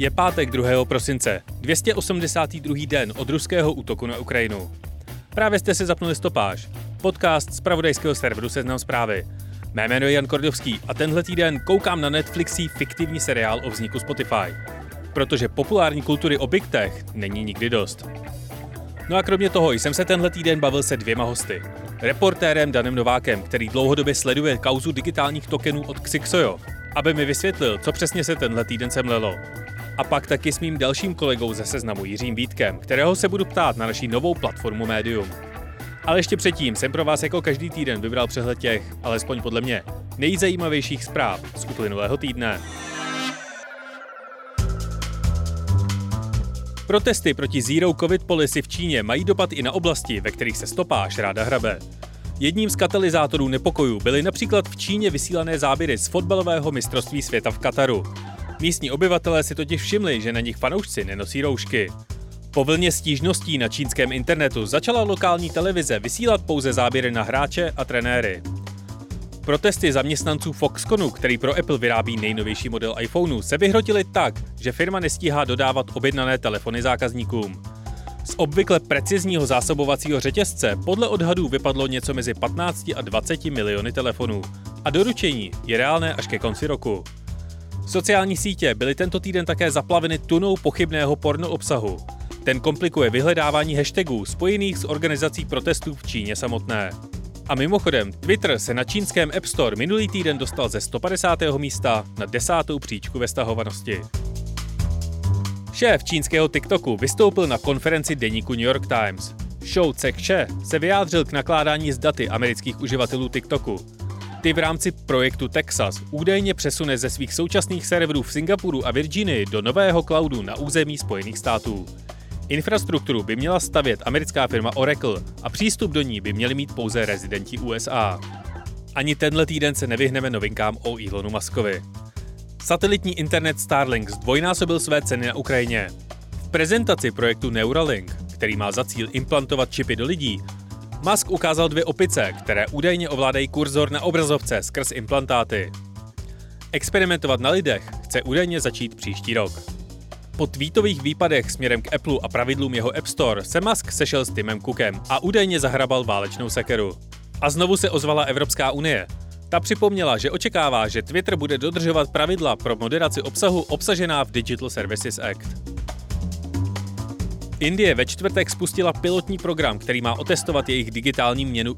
Je pátek 2. prosince, 282. den od ruského útoku na Ukrajinu. Právě jste si zapnuli stopáž, podcast z pravodajského serveru Seznam zprávy. Mé jméno je Jan Kordovský a tenhle týden koukám na Netflixí fiktivní seriál o vzniku Spotify. Protože populární kultury o Big Tech není nikdy dost. No a kromě toho jsem se tenhle týden bavil se dvěma hosty. Reportérem Danem Novákem, který dlouhodobě sleduje kauzu digitálních tokenů od Xixojo, aby mi vysvětlil, co přesně se tenhle týden semlelo. A pak taky s mým dalším kolegou ze seznamu Jiřím Vítkem, kterého se budu ptát na naší novou platformu Medium. Ale ještě předtím jsem pro vás jako každý týden vybral přehled těch, alespoň podle mě, nejzajímavějších zpráv z uplynulého týdne. Protesty proti Zero Covid Policy v Číně mají dopad i na oblasti, ve kterých se stopáž ráda hrabe. Jedním z katalyzátorů nepokojů byly například v Číně vysílané záběry z fotbalového mistrovství světa v Kataru. Místní obyvatelé si totiž všimli, že na nich fanoušci nenosí roušky. Po vlně stížností na čínském internetu začala lokální televize vysílat pouze záběry na hráče a trenéry. Protesty zaměstnanců Foxconu, který pro Apple vyrábí nejnovější model iPhoneu, se vyhrotily tak, že firma nestíhá dodávat objednané telefony zákazníkům. Z obvykle precizního zásobovacího řetězce podle odhadů vypadlo něco mezi 15 a 20 miliony telefonů a doručení je reálné až ke konci roku. Sociální sítě byly tento týden také zaplaveny tunou pochybného porno obsahu. Ten komplikuje vyhledávání hashtagů spojených s organizací protestů v Číně samotné. A mimochodem, Twitter se na čínském App Store minulý týden dostal ze 150. místa na desátou příčku ve stahovanosti. Šéf čínského TikToku vystoupil na konferenci deníku New York Times. Shou Tse se vyjádřil k nakládání s daty amerických uživatelů TikToku. Ty v rámci projektu Texas údajně přesune ze svých současných serverů v Singapuru a Virginii do nového cloudu na území Spojených států. Infrastrukturu by měla stavět americká firma Oracle a přístup do ní by měli mít pouze rezidenti USA. Ani tenhle týden se nevyhneme novinkám o Elonu Muskovi. Satelitní internet Starlink zdvojnásobil své ceny na Ukrajině. V prezentaci projektu Neuralink, který má za cíl implantovat čipy do lidí, Musk ukázal dvě opice, které údajně ovládají kurzor na obrazovce skrz implantáty. Experimentovat na lidech chce údajně začít příští rok. Po tweetových výpadech směrem k Apple a pravidlům jeho App Store se Musk sešel s Timem Cookem a údajně zahrabal válečnou sekeru. A znovu se ozvala Evropská unie. Ta připomněla, že očekává, že Twitter bude dodržovat pravidla pro moderaci obsahu obsažená v Digital Services Act. Indie ve čtvrtek spustila pilotní program, který má otestovat jejich digitální měnu.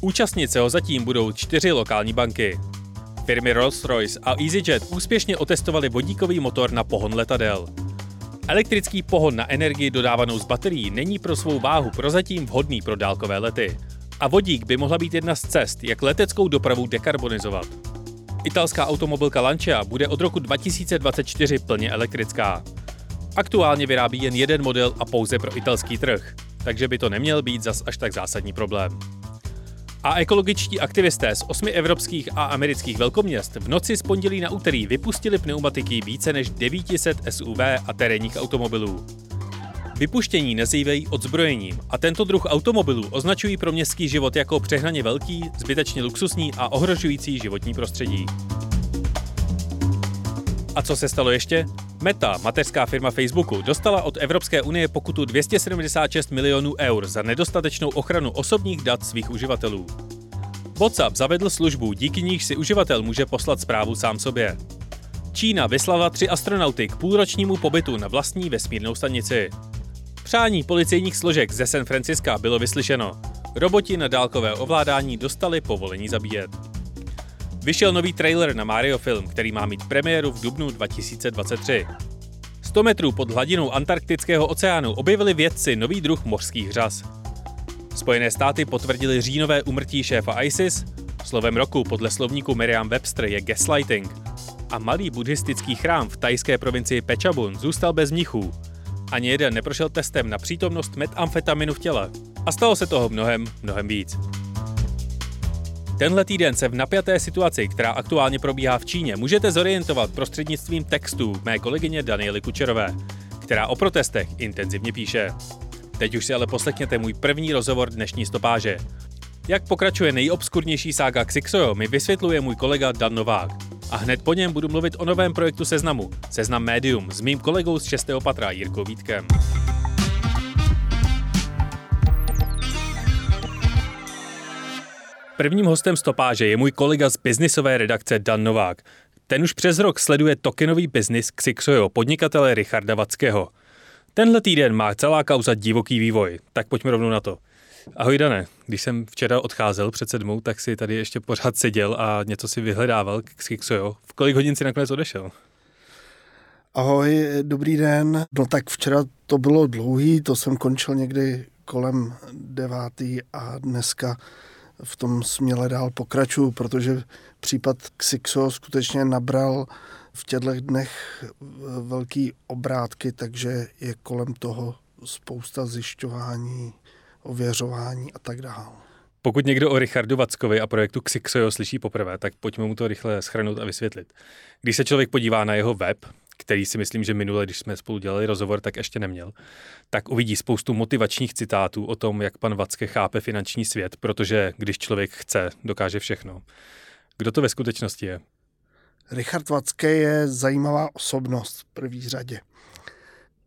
Účastnit se ho zatím budou čtyři lokální banky. Firmy Rolls-Royce a EasyJet úspěšně otestovali vodíkový motor na pohon letadel. Elektrický pohon na energii dodávanou z baterií není pro svou váhu prozatím vhodný pro dálkové lety. A vodík by mohla být jedna z cest, jak leteckou dopravu dekarbonizovat. Italská automobilka Lancia bude od roku 2024 plně elektrická. Aktuálně vyrábí jen jeden model a pouze pro italský trh, takže by to neměl být zas až tak zásadní problém. A ekologičtí aktivisté z osmi evropských a amerických velkoměst v noci z pondělí na úterý vypustili pneumatiky více než 900 SUV a terénních automobilů. Vypuštění nazývají odzbrojením a tento druh automobilů označují pro městský život jako přehnaně velký, zbytečně luxusní a ohrožující životní prostředí. A co se stalo ještě? Meta, mateřská firma Facebooku, dostala od Evropské unie pokutu 276 milionů eur za nedostatečnou ochranu osobních dat svých uživatelů. WhatsApp zavedl službu, díky níž si uživatel může poslat zprávu sám sobě. Čína vyslala tři astronauty k půlročnímu pobytu na vlastní vesmírnou stanici. Přání policejních složek ze San Franciska bylo vyslyšeno. Roboti na dálkové ovládání dostali povolení zabíjet. Vyšel nový trailer na Mario film, který má mít premiéru v dubnu 2023. 100 metrů pod hladinou Antarktického oceánu objevili vědci nový druh mořských řas. Spojené státy potvrdili říjnové umrtí šéfa ISIS, slovem roku podle slovníku Miriam Webster je gaslighting, a malý buddhistický chrám v tajské provincii Pechabun zůstal bez mnichů. Ani jeden neprošel testem na přítomnost metamfetaminu v těle. A stalo se toho mnohem, mnohem víc. Tenhle týden se v napjaté situaci, která aktuálně probíhá v Číně, můžete zorientovat prostřednictvím textů mé kolegyně Daniely Kučerové, která o protestech intenzivně píše. Teď už si ale poslechněte můj první rozhovor dnešní stopáže. Jak pokračuje nejobskurnější sága Xixojo, mi vysvětluje můj kolega Dan Novák. A hned po něm budu mluvit o novém projektu Seznamu, Seznam Médium, s mým kolegou z 6. patra Jirkou Vítkem. Prvním hostem stopáže je můj kolega z biznisové redakce Dan Novák. Ten už přes rok sleduje tokenový biznis Xixojo podnikatele Richarda Vackého. Tenhle týden má celá kauza divoký vývoj, tak pojďme rovnou na to. Ahoj Dané, když jsem včera odcházel před sedmou, tak si tady ještě pořád seděl a něco si vyhledával k Xixojo. V kolik hodin si nakonec odešel? Ahoj, dobrý den. No tak včera to bylo dlouhý, to jsem končil někdy kolem devátý a dneska v tom směle dál pokračuju, protože případ Xixo skutečně nabral v těchto dnech velký obrátky, takže je kolem toho spousta zjišťování, ověřování a tak dále. Pokud někdo o Richardu Vackovi a projektu Xixojo slyší poprvé, tak pojďme mu to rychle schrnout a vysvětlit. Když se člověk podívá na jeho web, který si myslím, že minule, když jsme spolu dělali rozhovor, tak ještě neměl, tak uvidí spoustu motivačních citátů o tom, jak pan Vacke chápe finanční svět, protože když člověk chce, dokáže všechno. Kdo to ve skutečnosti je? Richard Vacke je zajímavá osobnost v první řadě.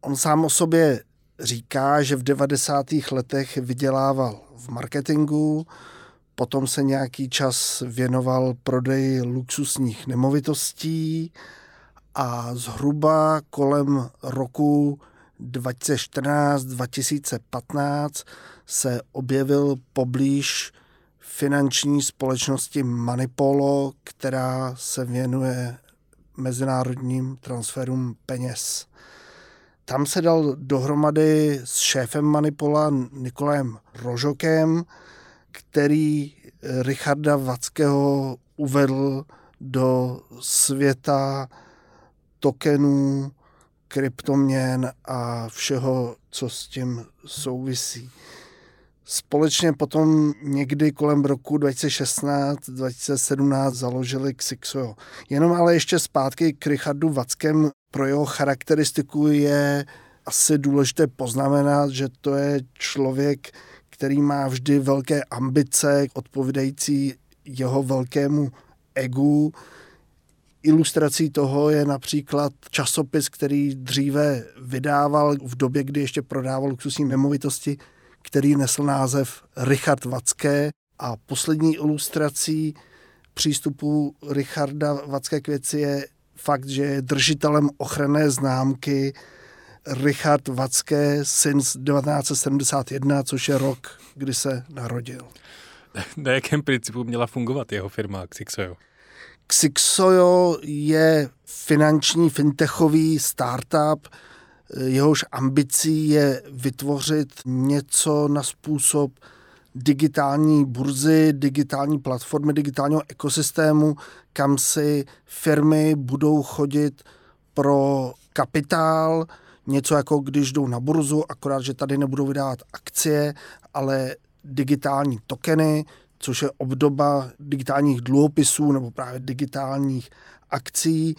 On sám o sobě říká, že v 90. letech vydělával v marketingu, potom se nějaký čas věnoval prodeji luxusních nemovitostí, a zhruba kolem roku 2014-2015 se objevil poblíž finanční společnosti Manipolo, která se věnuje mezinárodním transferům peněz. Tam se dal dohromady s šéfem Manipola Nikolajem Rožokem, který Richarda Vackého uvedl do světa tokenů, kryptoměn a všeho, co s tím souvisí. Společně potom někdy kolem roku 2016-2017 založili Xixo. Jenom ale ještě zpátky k Richardu Vackem. Pro jeho charakteristiku je asi důležité poznamenat, že to je člověk, který má vždy velké ambice, odpovídající jeho velkému egu, Ilustrací toho je například časopis, který dříve vydával v době, kdy ještě prodával luxusní nemovitosti, který nesl název Richard Vacké a poslední ilustrací přístupu Richarda Vacké k věci je fakt, že je držitelem ochranné známky Richard Vacké since 1971, což je rok, kdy se narodil. Na jakém principu měla fungovat jeho firma Xixojo? Xixojo je finanční fintechový startup, jehož ambicí je vytvořit něco na způsob digitální burzy, digitální platformy, digitálního ekosystému, kam si firmy budou chodit pro kapitál, něco jako když jdou na burzu, akorát, že tady nebudou vydávat akcie, ale digitální tokeny, což je obdoba digitálních dluhopisů nebo právě digitálních akcí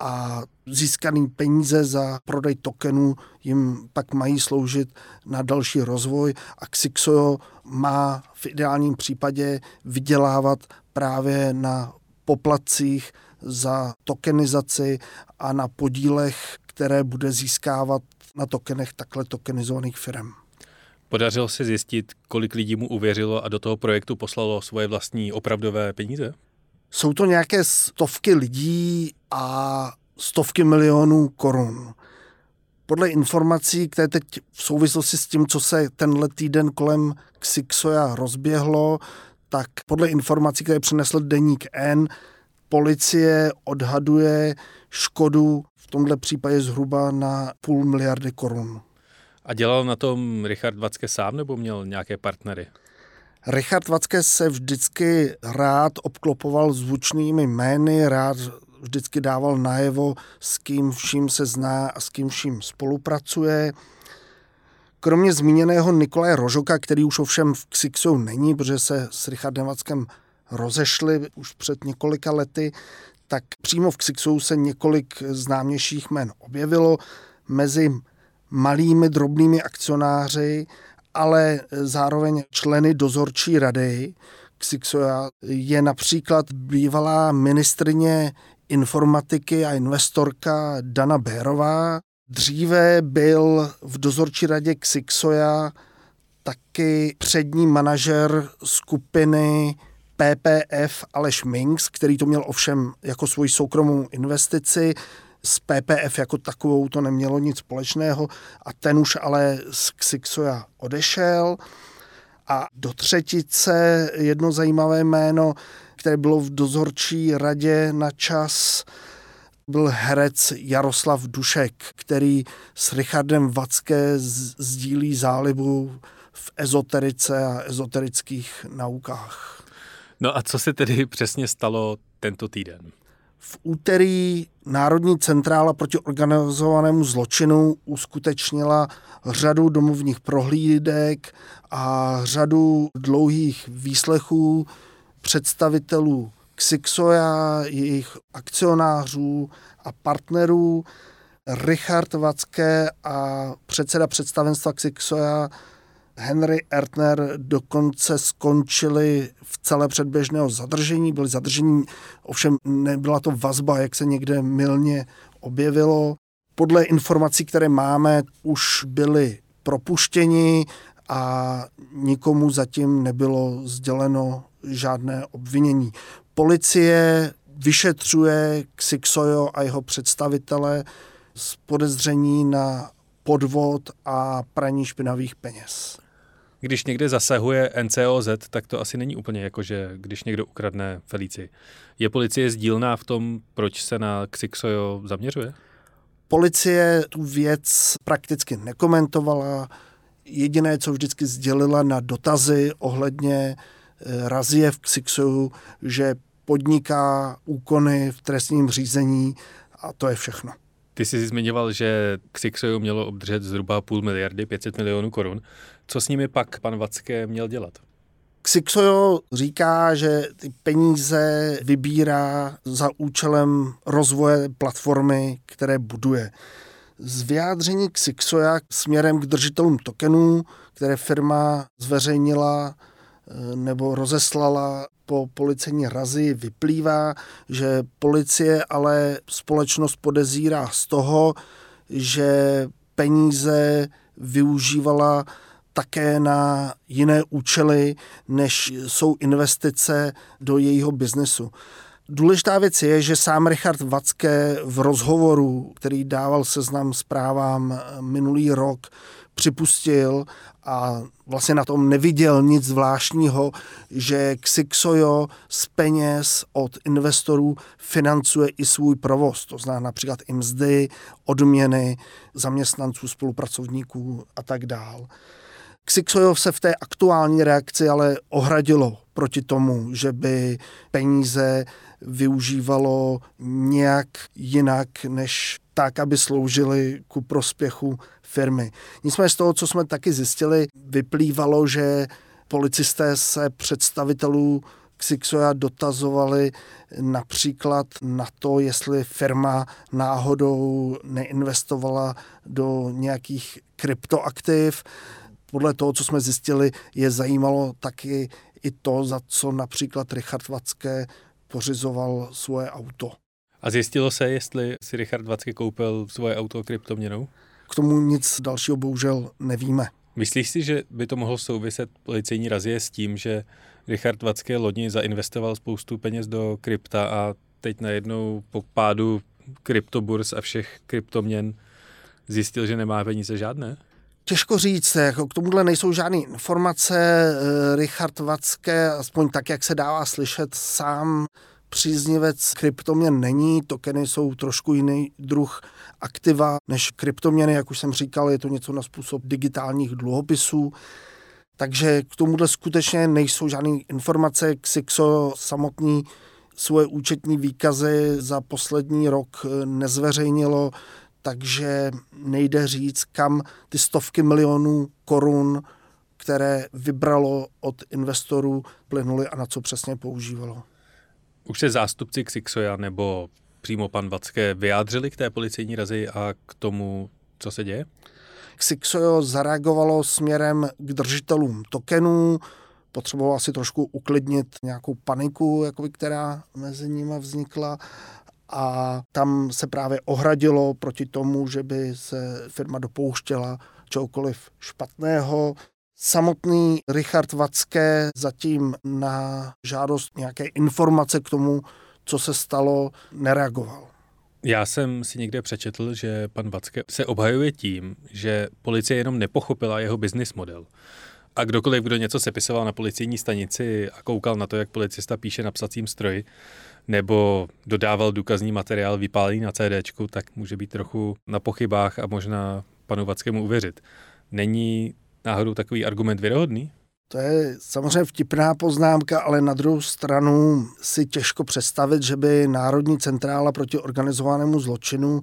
a získaný peníze za prodej tokenů jim pak mají sloužit na další rozvoj a Xixo má v ideálním případě vydělávat právě na poplatcích za tokenizaci a na podílech, které bude získávat na tokenech takhle tokenizovaných firm. Podařilo se zjistit, kolik lidí mu uvěřilo a do toho projektu poslalo svoje vlastní opravdové peníze? Jsou to nějaké stovky lidí a stovky milionů korun. Podle informací, které teď v souvislosti s tím, co se tenhle týden kolem Xixoja rozběhlo, tak podle informací, které přinesl deník N, policie odhaduje škodu v tomhle případě zhruba na půl miliardy korun. A dělal na tom Richard Vacke sám nebo měl nějaké partnery? Richard Vacke se vždycky rád obklopoval zvučnými jmény, rád vždycky dával najevo, s kým vším se zná a s kým vším spolupracuje. Kromě zmíněného Nikolaje Rožoka, který už ovšem v Xixu není, protože se s Richardem Vackem rozešli už před několika lety, tak přímo v Xixu se několik známějších jmen objevilo. Mezi malými drobnými akcionáři, ale zároveň členy dozorčí rady. Xixoja je například bývalá ministrině informatiky a investorka Dana Bérová. Dříve byl v dozorčí radě Xixoja taky přední manažer skupiny PPF Aleš Minks, který to měl ovšem jako svoji soukromou investici. S PPF jako takovou to nemělo nic společného a ten už ale z Xixoja odešel. A do třetice jedno zajímavé jméno, které bylo v dozorčí radě na čas, byl herec Jaroslav Dušek, který s Richardem Vacké sdílí zálibu v ezoterice a ezoterických naukách. No a co se tedy přesně stalo tento týden? V úterý Národní centrála proti organizovanému zločinu uskutečnila řadu domovních prohlídek a řadu dlouhých výslechů představitelů Xixoja, jejich akcionářů a partnerů. Richard Vacké a předseda představenstva Xixoja Henry Ertner dokonce skončili v celé předběžného zadržení, byli zadržení, ovšem nebyla to vazba, jak se někde milně objevilo. Podle informací, které máme, už byli propuštěni a nikomu zatím nebylo sděleno žádné obvinění. Policie vyšetřuje Xixojo a jeho představitele z podezření na podvod a praní špinavých peněz. Když někde zasahuje NCOZ, tak to asi není úplně jako, že když někdo ukradne Felici. Je policie sdílná v tom, proč se na Xixojo zaměřuje? Policie tu věc prakticky nekomentovala. Jediné, co vždycky sdělila na dotazy ohledně eh, razie v Xixoju, že podniká úkony v trestním řízení a to je všechno. Ty jsi zmiňoval, že Xixoju mělo obdržet zhruba půl miliardy, 500 milionů korun. Co s nimi pak pan Vacké měl dělat? Xixojo říká, že ty peníze vybírá za účelem rozvoje platformy, které buduje. Z vyjádření Xixoja směrem k držitelům tokenů, které firma zveřejnila eh, nebo rozeslala po policejní razi, vyplývá, že policie ale společnost podezírá z toho, že peníze využívala také na jiné účely, než jsou investice do jejího biznesu. Důležitá věc je, že sám Richard Vacké v rozhovoru, který dával seznam zprávám minulý rok, připustil a vlastně na tom neviděl nic zvláštního, že Xixojo z peněz od investorů financuje i svůj provoz, to znamená například i mzdy, odměny zaměstnanců, spolupracovníků a tak dál. Xixojov se v té aktuální reakci ale ohradilo proti tomu, že by peníze využívalo nějak jinak, než tak, aby sloužily ku prospěchu firmy. Nicméně z toho, co jsme taky zjistili, vyplývalo, že policisté se představitelů Xixoja dotazovali například na to, jestli firma náhodou neinvestovala do nějakých kryptoaktiv, podle toho, co jsme zjistili, je zajímalo taky i to, za co například Richard Vacké pořizoval svoje auto. A zjistilo se, jestli si Richard Vacké koupil svoje auto kryptoměnou? K tomu nic dalšího bohužel nevíme. Myslíš si, že by to mohlo souviset policejní razie s tím, že Richard Vacké loni zainvestoval spoustu peněz do krypta a teď najednou po pádu kryptoburs a všech kryptoměn zjistil, že nemá peníze žádné? Těžko říct, jako k tomuhle nejsou žádné informace. Eh, Richard Vacké, aspoň tak, jak se dává slyšet, sám příznivec kryptoměn není, tokeny jsou trošku jiný druh aktiva než kryptoměny, jak už jsem říkal, je to něco na způsob digitálních dluhopisů. Takže k tomuhle skutečně nejsou žádné informace. Xixo samotný svoje účetní výkazy za poslední rok eh, nezveřejnilo takže nejde říct, kam ty stovky milionů korun, které vybralo od investorů, plynuly a na co přesně používalo. Už se zástupci Xixoja nebo přímo pan Vacké vyjádřili k té policejní razi a k tomu, co se děje? Xixojo zareagovalo směrem k držitelům tokenů, potřeboval asi trošku uklidnit nějakou paniku, jako která mezi nimi vznikla a tam se právě ohradilo proti tomu, že by se firma dopouštěla čehokoliv špatného. Samotný Richard Vacké zatím na žádost nějaké informace k tomu, co se stalo, nereagoval. Já jsem si někde přečetl, že pan Vacké se obhajuje tím, že policie jenom nepochopila jeho business model. A kdokoliv, kdo něco sepisoval na policejní stanici a koukal na to, jak policista píše na psacím stroji, nebo dodával důkazní materiál vypálený na CD, tak může být trochu na pochybách a možná panu Vackému uvěřit. Není náhodou takový argument věrohodný? To je samozřejmě vtipná poznámka, ale na druhou stranu si těžko představit, že by Národní centrála proti organizovanému zločinu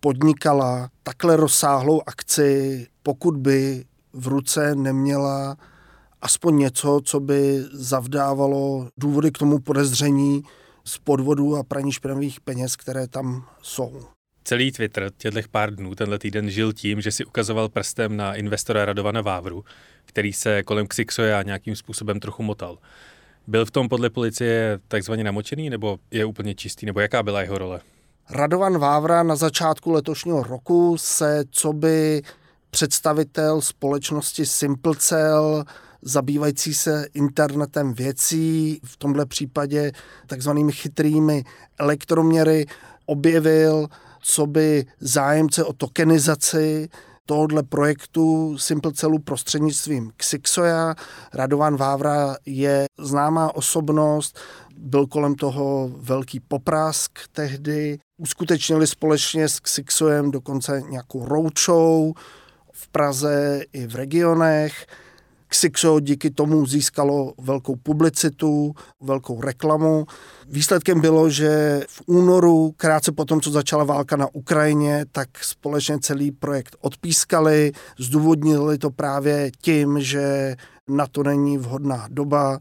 podnikala takhle rozsáhlou akci, pokud by v ruce neměla aspoň něco, co by zavdávalo důvody k tomu podezření z podvodu a praní špinavých peněz, které tam jsou. Celý Twitter těchto pár dnů tenhle týden žil tím, že si ukazoval prstem na investora Radovana Vávru, který se kolem Xixoja nějakým způsobem trochu motal. Byl v tom podle policie takzvaně namočený, nebo je úplně čistý, nebo jaká byla jeho role? Radovan Vávra na začátku letošního roku se, co by představitel společnosti Simplecell, zabývající se internetem věcí, v tomhle případě takzvanými chytrými elektroměry, objevil co by zájemce o tokenizaci tohoto projektu Simple Cellu prostřednictvím Xixoja. Radovan Vávra je známá osobnost, byl kolem toho velký poprask tehdy. Uskutečnili společně s Xixojem dokonce nějakou roadshow v Praze i v regionech. Xixo díky tomu získalo velkou publicitu, velkou reklamu. Výsledkem bylo, že v únoru, krátce po tom, co začala válka na Ukrajině, tak společně celý projekt odpískali, zdůvodnili to právě tím, že na to není vhodná doba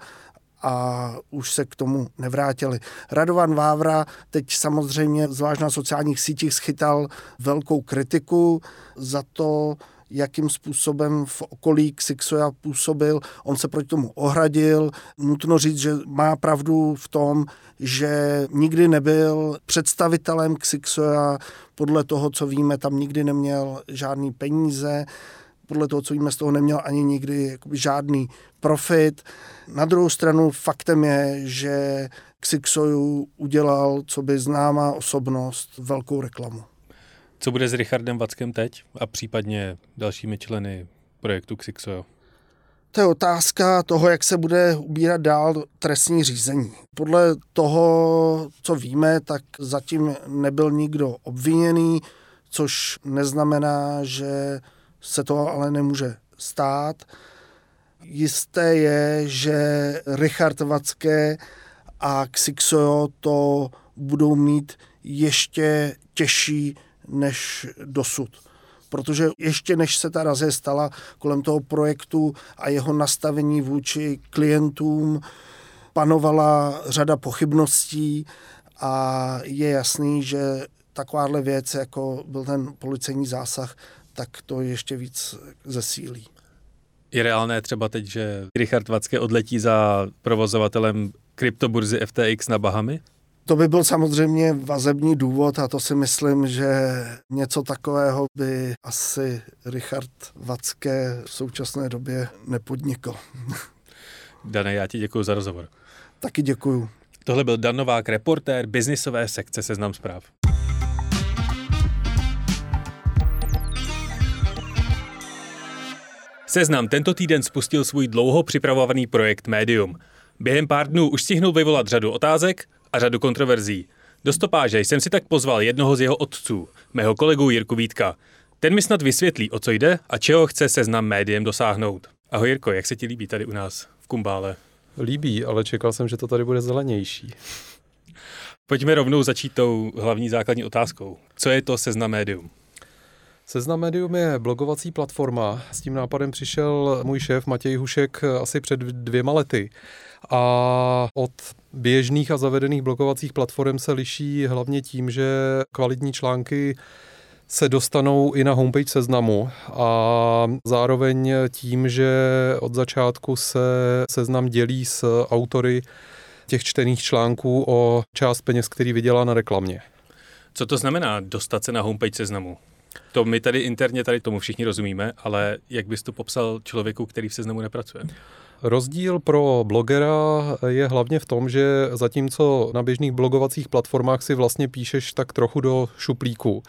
a už se k tomu nevrátili. Radovan Vávra teď samozřejmě zvlášť na sociálních sítích schytal velkou kritiku za to, jakým způsobem v okolí Xixoja působil. On se proti tomu ohradil. Nutno říct, že má pravdu v tom, že nikdy nebyl představitelem Xixoja. Podle toho, co víme, tam nikdy neměl žádný peníze podle toho, co víme, z toho neměl ani nikdy žádný profit. Na druhou stranu faktem je, že Xixoju udělal, co by známá osobnost, velkou reklamu. Co bude s Richardem Vackem teď a případně dalšími členy projektu Xixo? To je otázka toho, jak se bude ubírat dál trestní řízení. Podle toho, co víme, tak zatím nebyl nikdo obviněný, což neznamená, že se to ale nemůže stát. Jisté je, že Richard Vacké a Xixo to budou mít ještě těžší než dosud. Protože ještě než se ta razie stala kolem toho projektu a jeho nastavení vůči klientům, panovala řada pochybností a je jasný, že takováhle věc, jako byl ten policejní zásah, tak to ještě víc zesílí. Je reálné třeba teď, že Richard Vacké odletí za provozovatelem kryptoburzy FTX na Bahamy? To by byl samozřejmě vazební důvod a to si myslím, že něco takového by asi Richard Vacké v současné době nepodnikl. Dane, já ti děkuji za rozhovor. Taky děkuju. Tohle byl Dan Novák, reportér biznisové sekce Seznam zpráv. Seznam tento týden spustil svůj dlouho připravovaný projekt Medium. Během pár dnů už stihnul vyvolat řadu otázek a řadu kontroverzí. Do stopáže jsem si tak pozval jednoho z jeho otců, mého kolegu Jirku Vítka. Ten mi snad vysvětlí, o co jde a čeho chce seznam médiem dosáhnout. Ahoj Jirko, jak se ti líbí tady u nás v Kumbále? Líbí, ale čekal jsem, že to tady bude zelenější. Pojďme rovnou začít tou hlavní základní otázkou. Co je to seznam médium? Seznam Medium je blogovací platforma. S tím nápadem přišel můj šéf Matěj Hušek asi před dvěma lety. A od běžných a zavedených blogovacích platform se liší hlavně tím, že kvalitní články se dostanou i na homepage seznamu a zároveň tím, že od začátku se seznam dělí s autory těch čtených článků o část peněz, který vydělá na reklamě. Co to znamená dostat se na homepage seznamu? To my tady interně tady tomu všichni rozumíme, ale jak bys to popsal člověku, který v seznamu nepracuje? Rozdíl pro blogera je hlavně v tom, že zatímco na běžných blogovacích platformách si vlastně píšeš tak trochu do šuplíku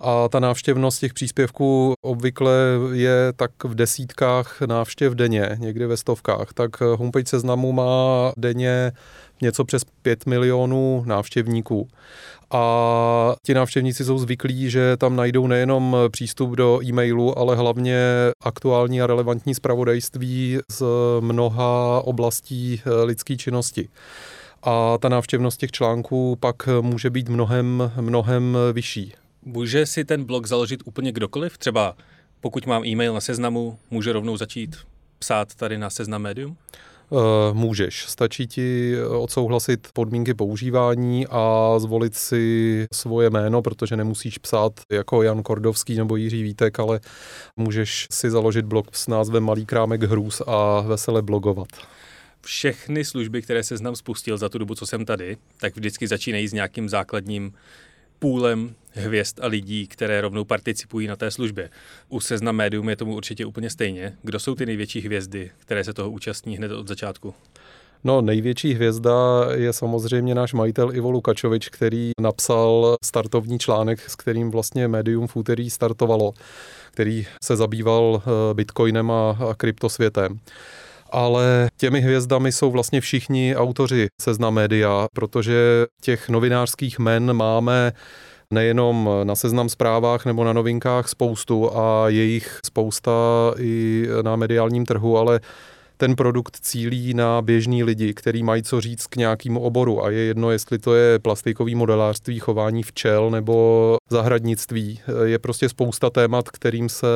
a ta návštěvnost těch příspěvků obvykle je tak v desítkách návštěv denně, někdy ve stovkách, tak homepage seznamu má denně něco přes 5 milionů návštěvníků. A ti návštěvníci jsou zvyklí, že tam najdou nejenom přístup do e-mailu, ale hlavně aktuální a relevantní zpravodajství z mnoha oblastí eh, lidské činnosti. A ta návštěvnost těch článků pak může být mnohem, mnohem vyšší. Může si ten blog založit úplně kdokoliv? Třeba pokud mám e-mail na seznamu, může rovnou začít psát tady na seznam médium? Můžeš. Stačí ti odsouhlasit podmínky používání a zvolit si svoje jméno, protože nemusíš psát jako Jan Kordovský nebo Jiří Vítek, ale můžeš si založit blog s názvem Malý krámek hrůz a vesele blogovat všechny služby, které se znám spustil za tu dobu, co jsem tady, tak vždycky začínají s nějakým základním půlem hvězd a lidí, které rovnou participují na té službě. U Seznam Médium je tomu určitě úplně stejně. Kdo jsou ty největší hvězdy, které se toho účastní hned od začátku? No, největší hvězda je samozřejmě náš majitel Ivo Lukačovič, který napsal startovní článek, s kterým vlastně médium v úterý startovalo, který se zabýval eh, bitcoinem a, kryptosvětem ale těmi hvězdami jsou vlastně všichni autoři seznam média, protože těch novinářských men máme nejenom na seznam zprávách nebo na novinkách spoustu a jejich spousta i na mediálním trhu, ale ten produkt cílí na běžní lidi, který mají co říct k nějakému oboru a je jedno, jestli to je plastikový modelářství, chování včel nebo zahradnictví. Je prostě spousta témat, kterým se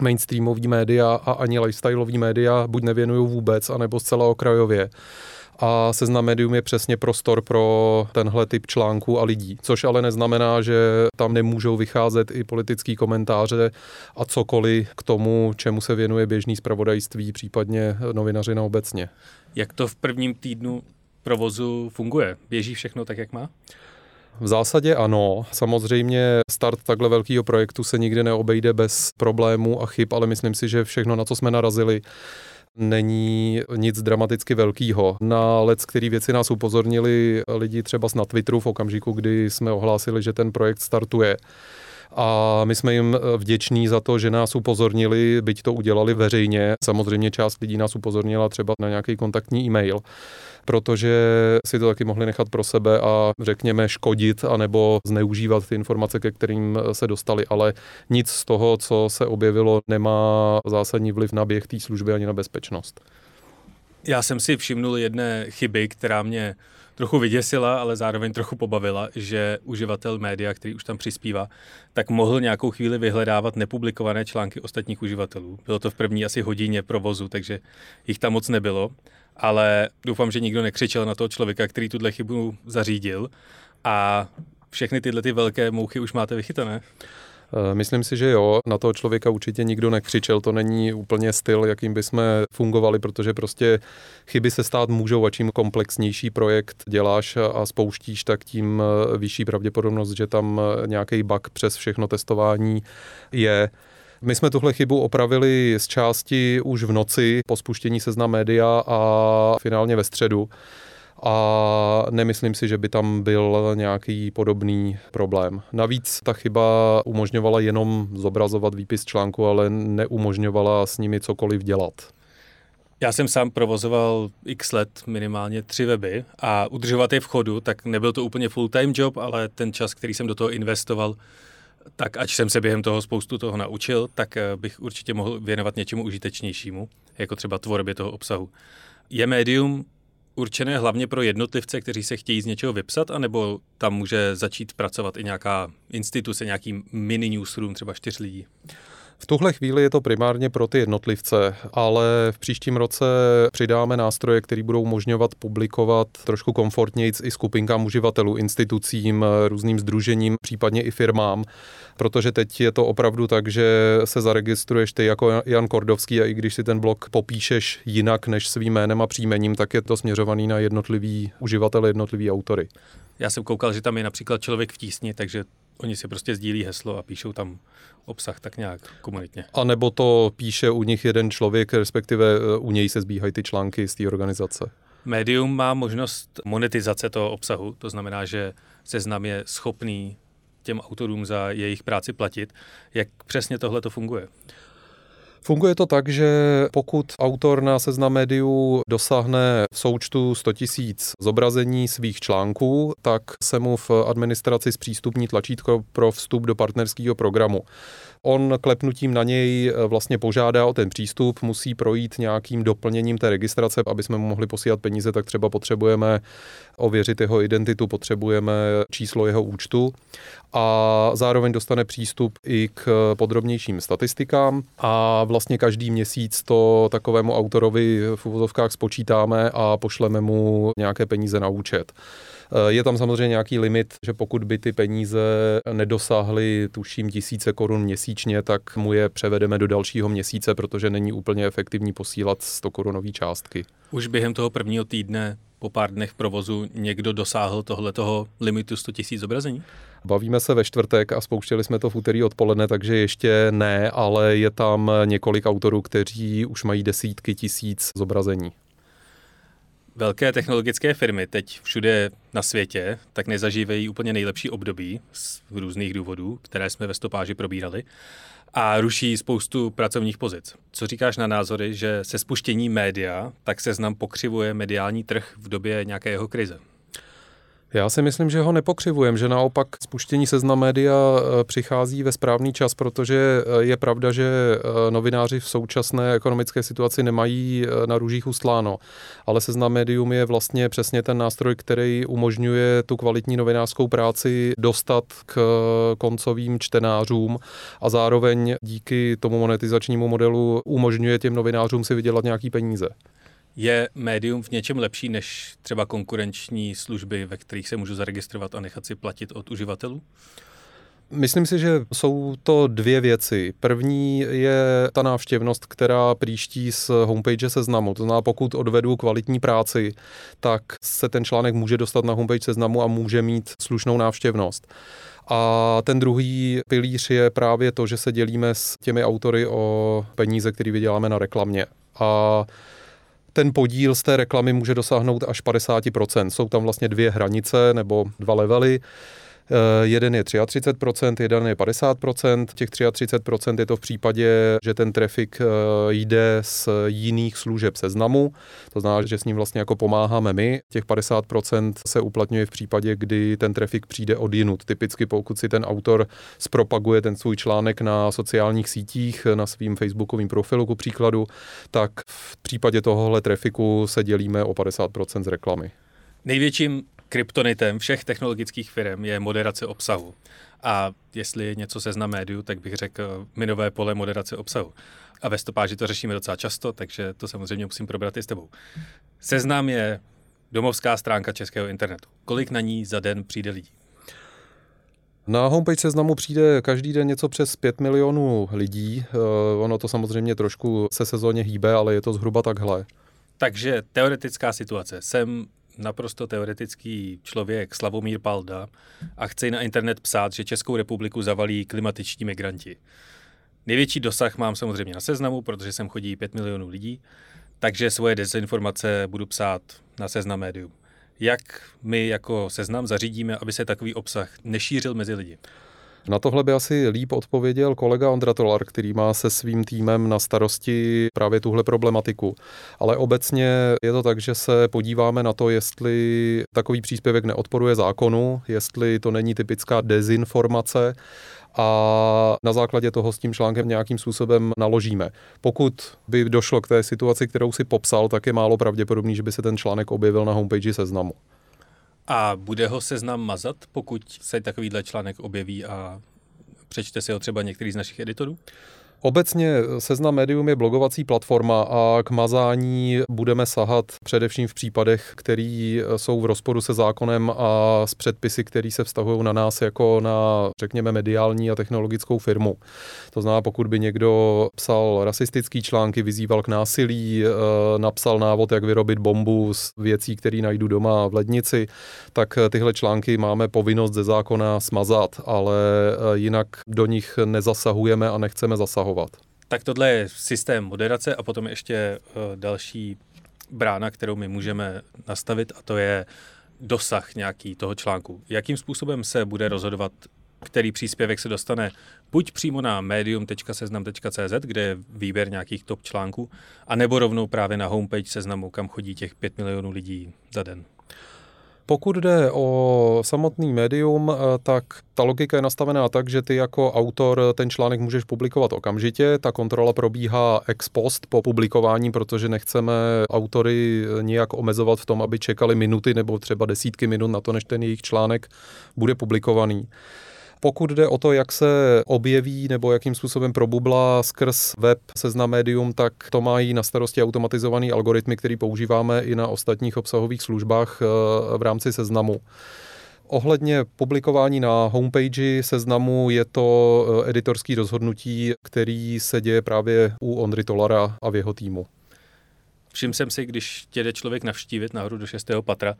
mainstreamový média a ani lifestyleový média buď nevěnují vůbec, anebo zcela okrajově. A seznam médium je přesně prostor pro tenhle typ článků a lidí, což ale neznamená, že tam nemůžou vycházet i politický komentáře a cokoliv k tomu, čemu se věnuje běžný zpravodajství, případně novinařina obecně. Jak to v prvním týdnu provozu funguje? Běží všechno tak, jak má? V zásadě ano. Samozřejmě start takhle velkého projektu se nikdy neobejde bez problémů a chyb, ale myslím si, že všechno, na co jsme narazili, není nic dramaticky velkého. Na let, který věci nás upozornili lidi třeba na Twitteru v okamžiku, kdy jsme ohlásili, že ten projekt startuje. A my jsme jim vděční za to, že nás upozornili, byť to udělali veřejně. Samozřejmě část lidí nás upozornila třeba na nějaký kontaktní e-mail protože si to taky mohli nechat pro sebe a řekněme škodit anebo zneužívat ty informace, ke kterým se dostali, ale nic z toho, co se objevilo, nemá zásadní vliv na běh té služby ani na bezpečnost. Já jsem si všimnul jedné chyby, která mě trochu vyděsila, ale zároveň trochu pobavila, že uživatel média, který už tam přispívá, tak mohl nějakou chvíli vyhledávat nepublikované články ostatních uživatelů. Bylo to v první asi hodině provozu, takže jich tam moc nebylo ale doufám, že nikdo nekřičel na toho člověka, který tuhle chybu zařídil a všechny tyhle ty velké mouchy už máte vychytané. Eh, myslím si, že jo, na toho člověka určitě nikdo nekřičel, to není úplně styl, jakým bychom fungovali, protože prostě chyby se stát můžou a čím komplexnější projekt děláš a spouštíš, tak tím eh, vyšší pravděpodobnost, že tam eh, nějaký bug přes všechno testování je. My jsme tuhle chybu opravili z části už v noci po spuštění seznam média a finálně ve středu. A nemyslím si, že by tam byl nějaký podobný problém. Navíc ta chyba umožňovala jenom zobrazovat výpis článku, ale neumožňovala s nimi cokoliv dělat. Já jsem sám provozoval x let, minimálně tři weby a udržovat je v chodu, tak nebyl to úplně full-time job, ale ten čas, který jsem do toho investoval, tak ať jsem se během toho spoustu toho naučil, tak eh, bych určitě mohl věnovat něčemu užitečnějšímu, jako třeba tvorbě toho obsahu. Je médium určené hlavně pro jednotlivce, kteří se chtějí z něčeho vypsat, anebo tam může začít pracovat i nějaká instituce, nějaký mini newsroom, třeba čtyř lidí? V tuhle chvíli je to primárně pro ty jednotlivce, ale v příštím roce přidáme nástroje, které budou umožňovat publikovat trošku komfortněji i skupinkám uživatelů, institucím, různým združením, případně i firmám, protože teď je to opravdu tak, že se zaregistruješ ty jako Jan Kordovský a i když si ten blog popíšeš jinak než svým jménem a příjmením, tak je to směřovaný na jednotlivý uživatele, jednotlivý autory. Já jsem koukal, že tam je například člověk v tísni, takže oni si prostě sdílí heslo a píšou tam obsah tak nějak komunitně. A nebo to píše u nich jeden člověk, respektive eh, u něj se zbíhají ty články z té organizace. Médium má možnost monetizace toho obsahu, to znamená, že seznam je schopný těm autorům za jejich práci platit. Jak přesně tohle to funguje? Funguje to tak, že pokud autor na seznam médiu dosáhne v součtu 100 tisíc zobrazení svých článků, tak se mu v administraci zpřístupní tlačítko pro vstup do partnerského programu. On klepnutím na něj eh, vlastně požádá o ten přístup, musí projít nějakým doplněním té registrace, aby jsme mu mohli posílat peníze, tak třeba potřebujeme ověřit jeho identitu, potřebujeme číslo jeho účtu a zároveň dostane přístup i k podrobnějším statistikám a vlastně každý měsíc to takovému autorovi v uvozovkách spočítáme a pošleme mu nějaké peníze na účet. Eh, je tam samozřejmě nějaký limit, že pokud by ty peníze nedosáhly, tuším, tisíce korun měsíčně, tak mu je převedeme do dalšího měsíce, protože není úplně efektivní posílat 100 korunové částky. Už během toho prvního týdne po pár dnech provozu někdo dosáhl tohletoho limitu 100 tisíc zobrazení? Bavíme se ve čtvrtek a spouštěli jsme to v úterý odpoledne, takže ještě ne, ale je tam několik autorů, kteří už mají desítky tisíc zobrazení. Velké technologické firmy teď všude na světě tak nezažívají úplně nejlepší období z různých důvodů, které jsme ve stopáži probírali a ruší spoustu pracovních pozic. Co říkáš na názory, že se spuštění média tak se znám pokřivuje mediální trh v době nějaké jeho krize? Já si myslím, že ho nepokřivujeme, že naopak spuštění seznam média eh, přichází ve správný čas, protože eh, je pravda, že eh, novináři v současné ekonomické situaci nemají na růžích ustláno, ale seznam médium je vlastně přesně ten nástroj, který umožňuje tu kvalitní novinářskou práci dostat k koncovým čtenářům a zároveň díky tomu monetizačnímu modelu umožňuje těm novinářům si vydělat nějaký peníze. Je médium v něčem lepší než třeba konkurenční služby, ve kterých se můžu zaregistrovat a nechat si platit od uživatelů? Myslím si, že jsou to dvě věci. První je ta návštěvnost, která příští z homepage seznamu. To znamená, pokud odvedu kvalitní práci, tak se ten článek může dostat na homepage seznamu a může mít slušnou návštěvnost. A ten druhý pilíř je právě to, že se dělíme s těmi autory o peníze, které vyděláme na reklamě. A ten podíl z té reklamy může dosáhnout až 50%. Jsou tam vlastně dvě hranice nebo dva levely. Eh, jeden je 33%, jeden je 50%. Těch 33% je to v případě, že ten trafik eh, jde z jiných služeb seznamu, to znamená, že s ním vlastně jako pomáháme my. Těch 50% se uplatňuje v případě, kdy ten trafik přijde od jinut. Typicky pokud si ten autor zpropaguje ten svůj článek na sociálních sítích, na svým facebookovým profilu ku příkladu, tak v případě tohohle trafiku se dělíme o 50% z reklamy. Největším kryptonitem všech technologických firm je moderace obsahu. A jestli je něco seznam médiu, tak bych řekl minové pole moderace obsahu. A ve stopáži to řešíme docela často, takže to samozřejmě musím probrat i s tebou. Seznam je domovská stránka českého internetu. Kolik na ní za den přijde lidí? Na homepage seznamu přijde každý den něco přes 5 milionů lidí. Uh, ono to samozřejmě trošku se sezóně hýbe, ale je to zhruba takhle. Takže teoretická situace. Jsem naprosto teoretický člověk Slavomír Palda a chce na internet psát, že Českou republiku zavalí klimatiční migranti. Největší dosah mám samozřejmě na seznamu, protože sem chodí 5 milionů lidí, takže svoje dezinformace budu psát na seznam médium. Jak my jako seznam zařídíme, aby se takový obsah nešířil mezi lidi? Na tohle by asi líp odpověděl kolega Ondra Tolar, který má se svým týmem na starosti právě tuhle problematiku. Ale obecně je to tak, že se podíváme na to, jestli takový příspěvek neodporuje zákonu, jestli to není typická dezinformace a na základě toho s tím článkem nějakým způsobem naložíme. Pokud by došlo k té situaci, kterou si popsal, tak je málo pravděpodobný, že by se ten článek objevil na homepage seznamu. A bude ho seznam mazat, pokud se takovýhle článek objeví a přečte si ho třeba některý z našich editorů? Obecně Seznam Medium je blogovací platforma a k mazání budeme sahat především v případech, které jsou v rozporu se zákonem a s předpisy, které se vztahují na nás jako na, řekněme, mediální a technologickou firmu. To znamená, pokud by někdo psal rasistický články, vyzýval k násilí, eh, napsal návod, jak vyrobit bombu z věcí, které najdu doma v lednici, tak tyhle články máme povinnost ze zákona smazat, ale eh, jinak do nich nezasahujeme a nechceme zasahovat. Tak tohle je systém moderace a potom ještě eh, další brána, kterou my můžeme nastavit a to je dosah nějaký toho článku. Jakým způsobem se bude rozhodovat, který příspěvek se dostane buď přímo na medium.seznam.cz, kde je výběr nějakých top článků, anebo rovnou právě na homepage seznamu, kam chodí těch 5 milionů lidí za den. Pokud jde o samotný médium, eh, tak ta logika je nastavená tak, že ty jako autor ten článek můžeš publikovat okamžitě, ta kontrola probíhá ex post po publikování, protože nechceme autory nijak omezovat v tom, aby čekali minuty nebo třeba desítky minut na to, než ten jejich článek bude publikovaný. Pokud jde o to, jak se objeví nebo jakým způsobem probubla skrz web seznam médium, tak to mají na starosti automatizovaný algoritmy, který používáme i na ostatních obsahových službách eh, v rámci seznamu. Ohledně publikování na homepage seznamu je to eh, editorský rozhodnutí, který se děje právě u Ondry Tolara a v jeho týmu. Všiml jsem si, když tě jde člověk navštívit nahoru do šestého patra,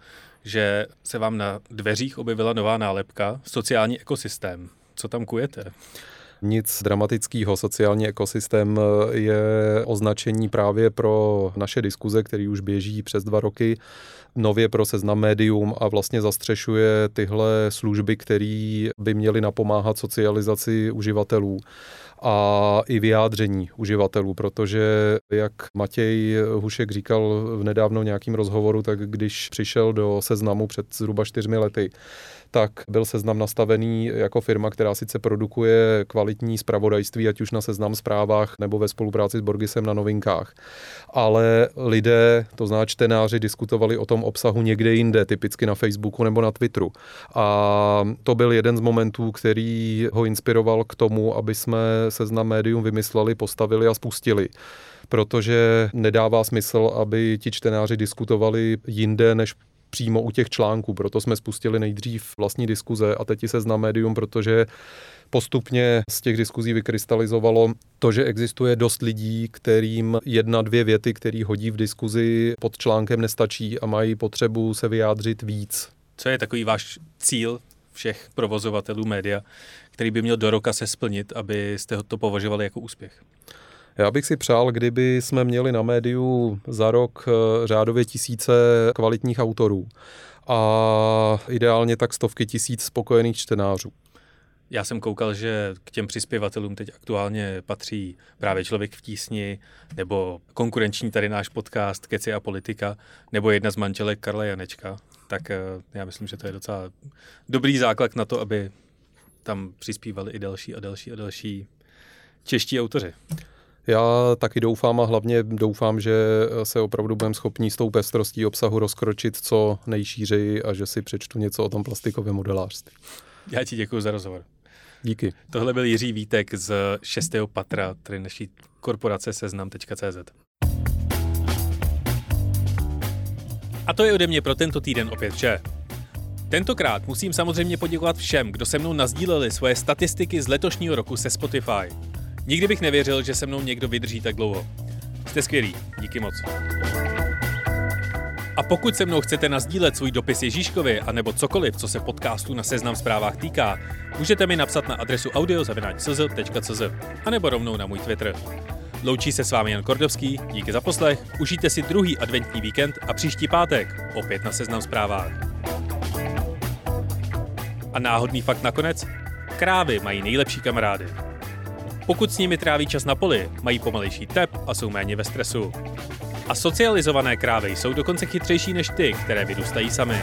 že se vám na dveřích objevila nová nálepka sociální ekosystém. Co tam kujete? Nic dramatického. Sociální ekosystém je označení právě pro naše diskuze, který už běží přes dva roky, nově pro seznam médium a vlastně zastřešuje tyhle služby, které by měly napomáhat socializaci uživatelů a i vyjádření uživatelů, protože jak Matěj Hušek říkal v nedávno nějakým rozhovoru, tak když přišel do seznamu před zhruba čtyřmi lety, tak byl seznam nastavený jako firma, která sice produkuje kvalitní zpravodajství, ať už na seznam zprávách nebo ve spolupráci s Borgisem na novinkách. Ale lidé, to znamená čtenáři, diskutovali o tom obsahu někde jinde, typicky na Facebooku nebo na Twitteru. A to byl jeden z momentů, který ho inspiroval k tomu, aby jsme seznam médium vymysleli, postavili a spustili protože nedává smysl, aby ti čtenáři diskutovali jinde než přímo u těch článků. Proto jsme spustili nejdřív vlastní diskuze a teď se zná médium, protože postupně z těch diskuzí vykrystalizovalo to, že existuje dost lidí, kterým jedna, dvě věty, který hodí v diskuzi pod článkem nestačí a mají potřebu se vyjádřit víc. Co je takový váš cíl všech provozovatelů média, který by měl do roka se splnit, abyste to považovali jako úspěch? Já bych si přál, kdyby jsme měli na médiu za rok eh, řádově tisíce kvalitních autorů a ideálně tak stovky tisíc spokojených čtenářů. Já jsem koukal, že k těm přispěvatelům teď aktuálně patří právě Člověk v tísni, nebo konkurenční tady náš podcast Keci a politika, nebo jedna z manželek Karla Janečka. Tak eh, já myslím, že to je docela dobrý základ na to, aby tam přispívali i další a další a další čeští autoři. Já taky doufám a hlavně doufám, že se opravdu budeme schopni s tou pestrostí obsahu rozkročit co nejšířeji a že si přečtu něco o tom plastikovém modelářství. Já ti děkuji za rozhovor. Díky. Tohle byl Jiří Vítek z 6. patra, tedy naší korporace seznam.cz. A to je ode mě pro tento týden opět vše. Tentokrát musím samozřejmě poděkovat všem, kdo se mnou nazdíleli svoje statistiky z letošního roku se Spotify. Nikdy bych nevěřil, že se mnou někdo vydrží tak dlouho. Jste skvělí, díky moc. A pokud se mnou chcete nazdílet svůj dopis Ježíškovi anebo cokoliv, co se podcastu na Seznam zprávách týká, můžete mi napsat na adresu audiozavináčcz.cz a nebo rovnou na můj Twitter. Loučí se s vámi Jan Kordovský, díky za poslech, užijte si druhý adventní víkend a příští pátek opět na Seznam zprávách. A náhodný fakt nakonec? Krávy mají nejlepší kamarády. Pokud s nimi tráví čas na poli, mají pomalejší tep a jsou méně ve stresu. A socializované krávy jsou dokonce chytřejší než ty, které vyrůstají sami.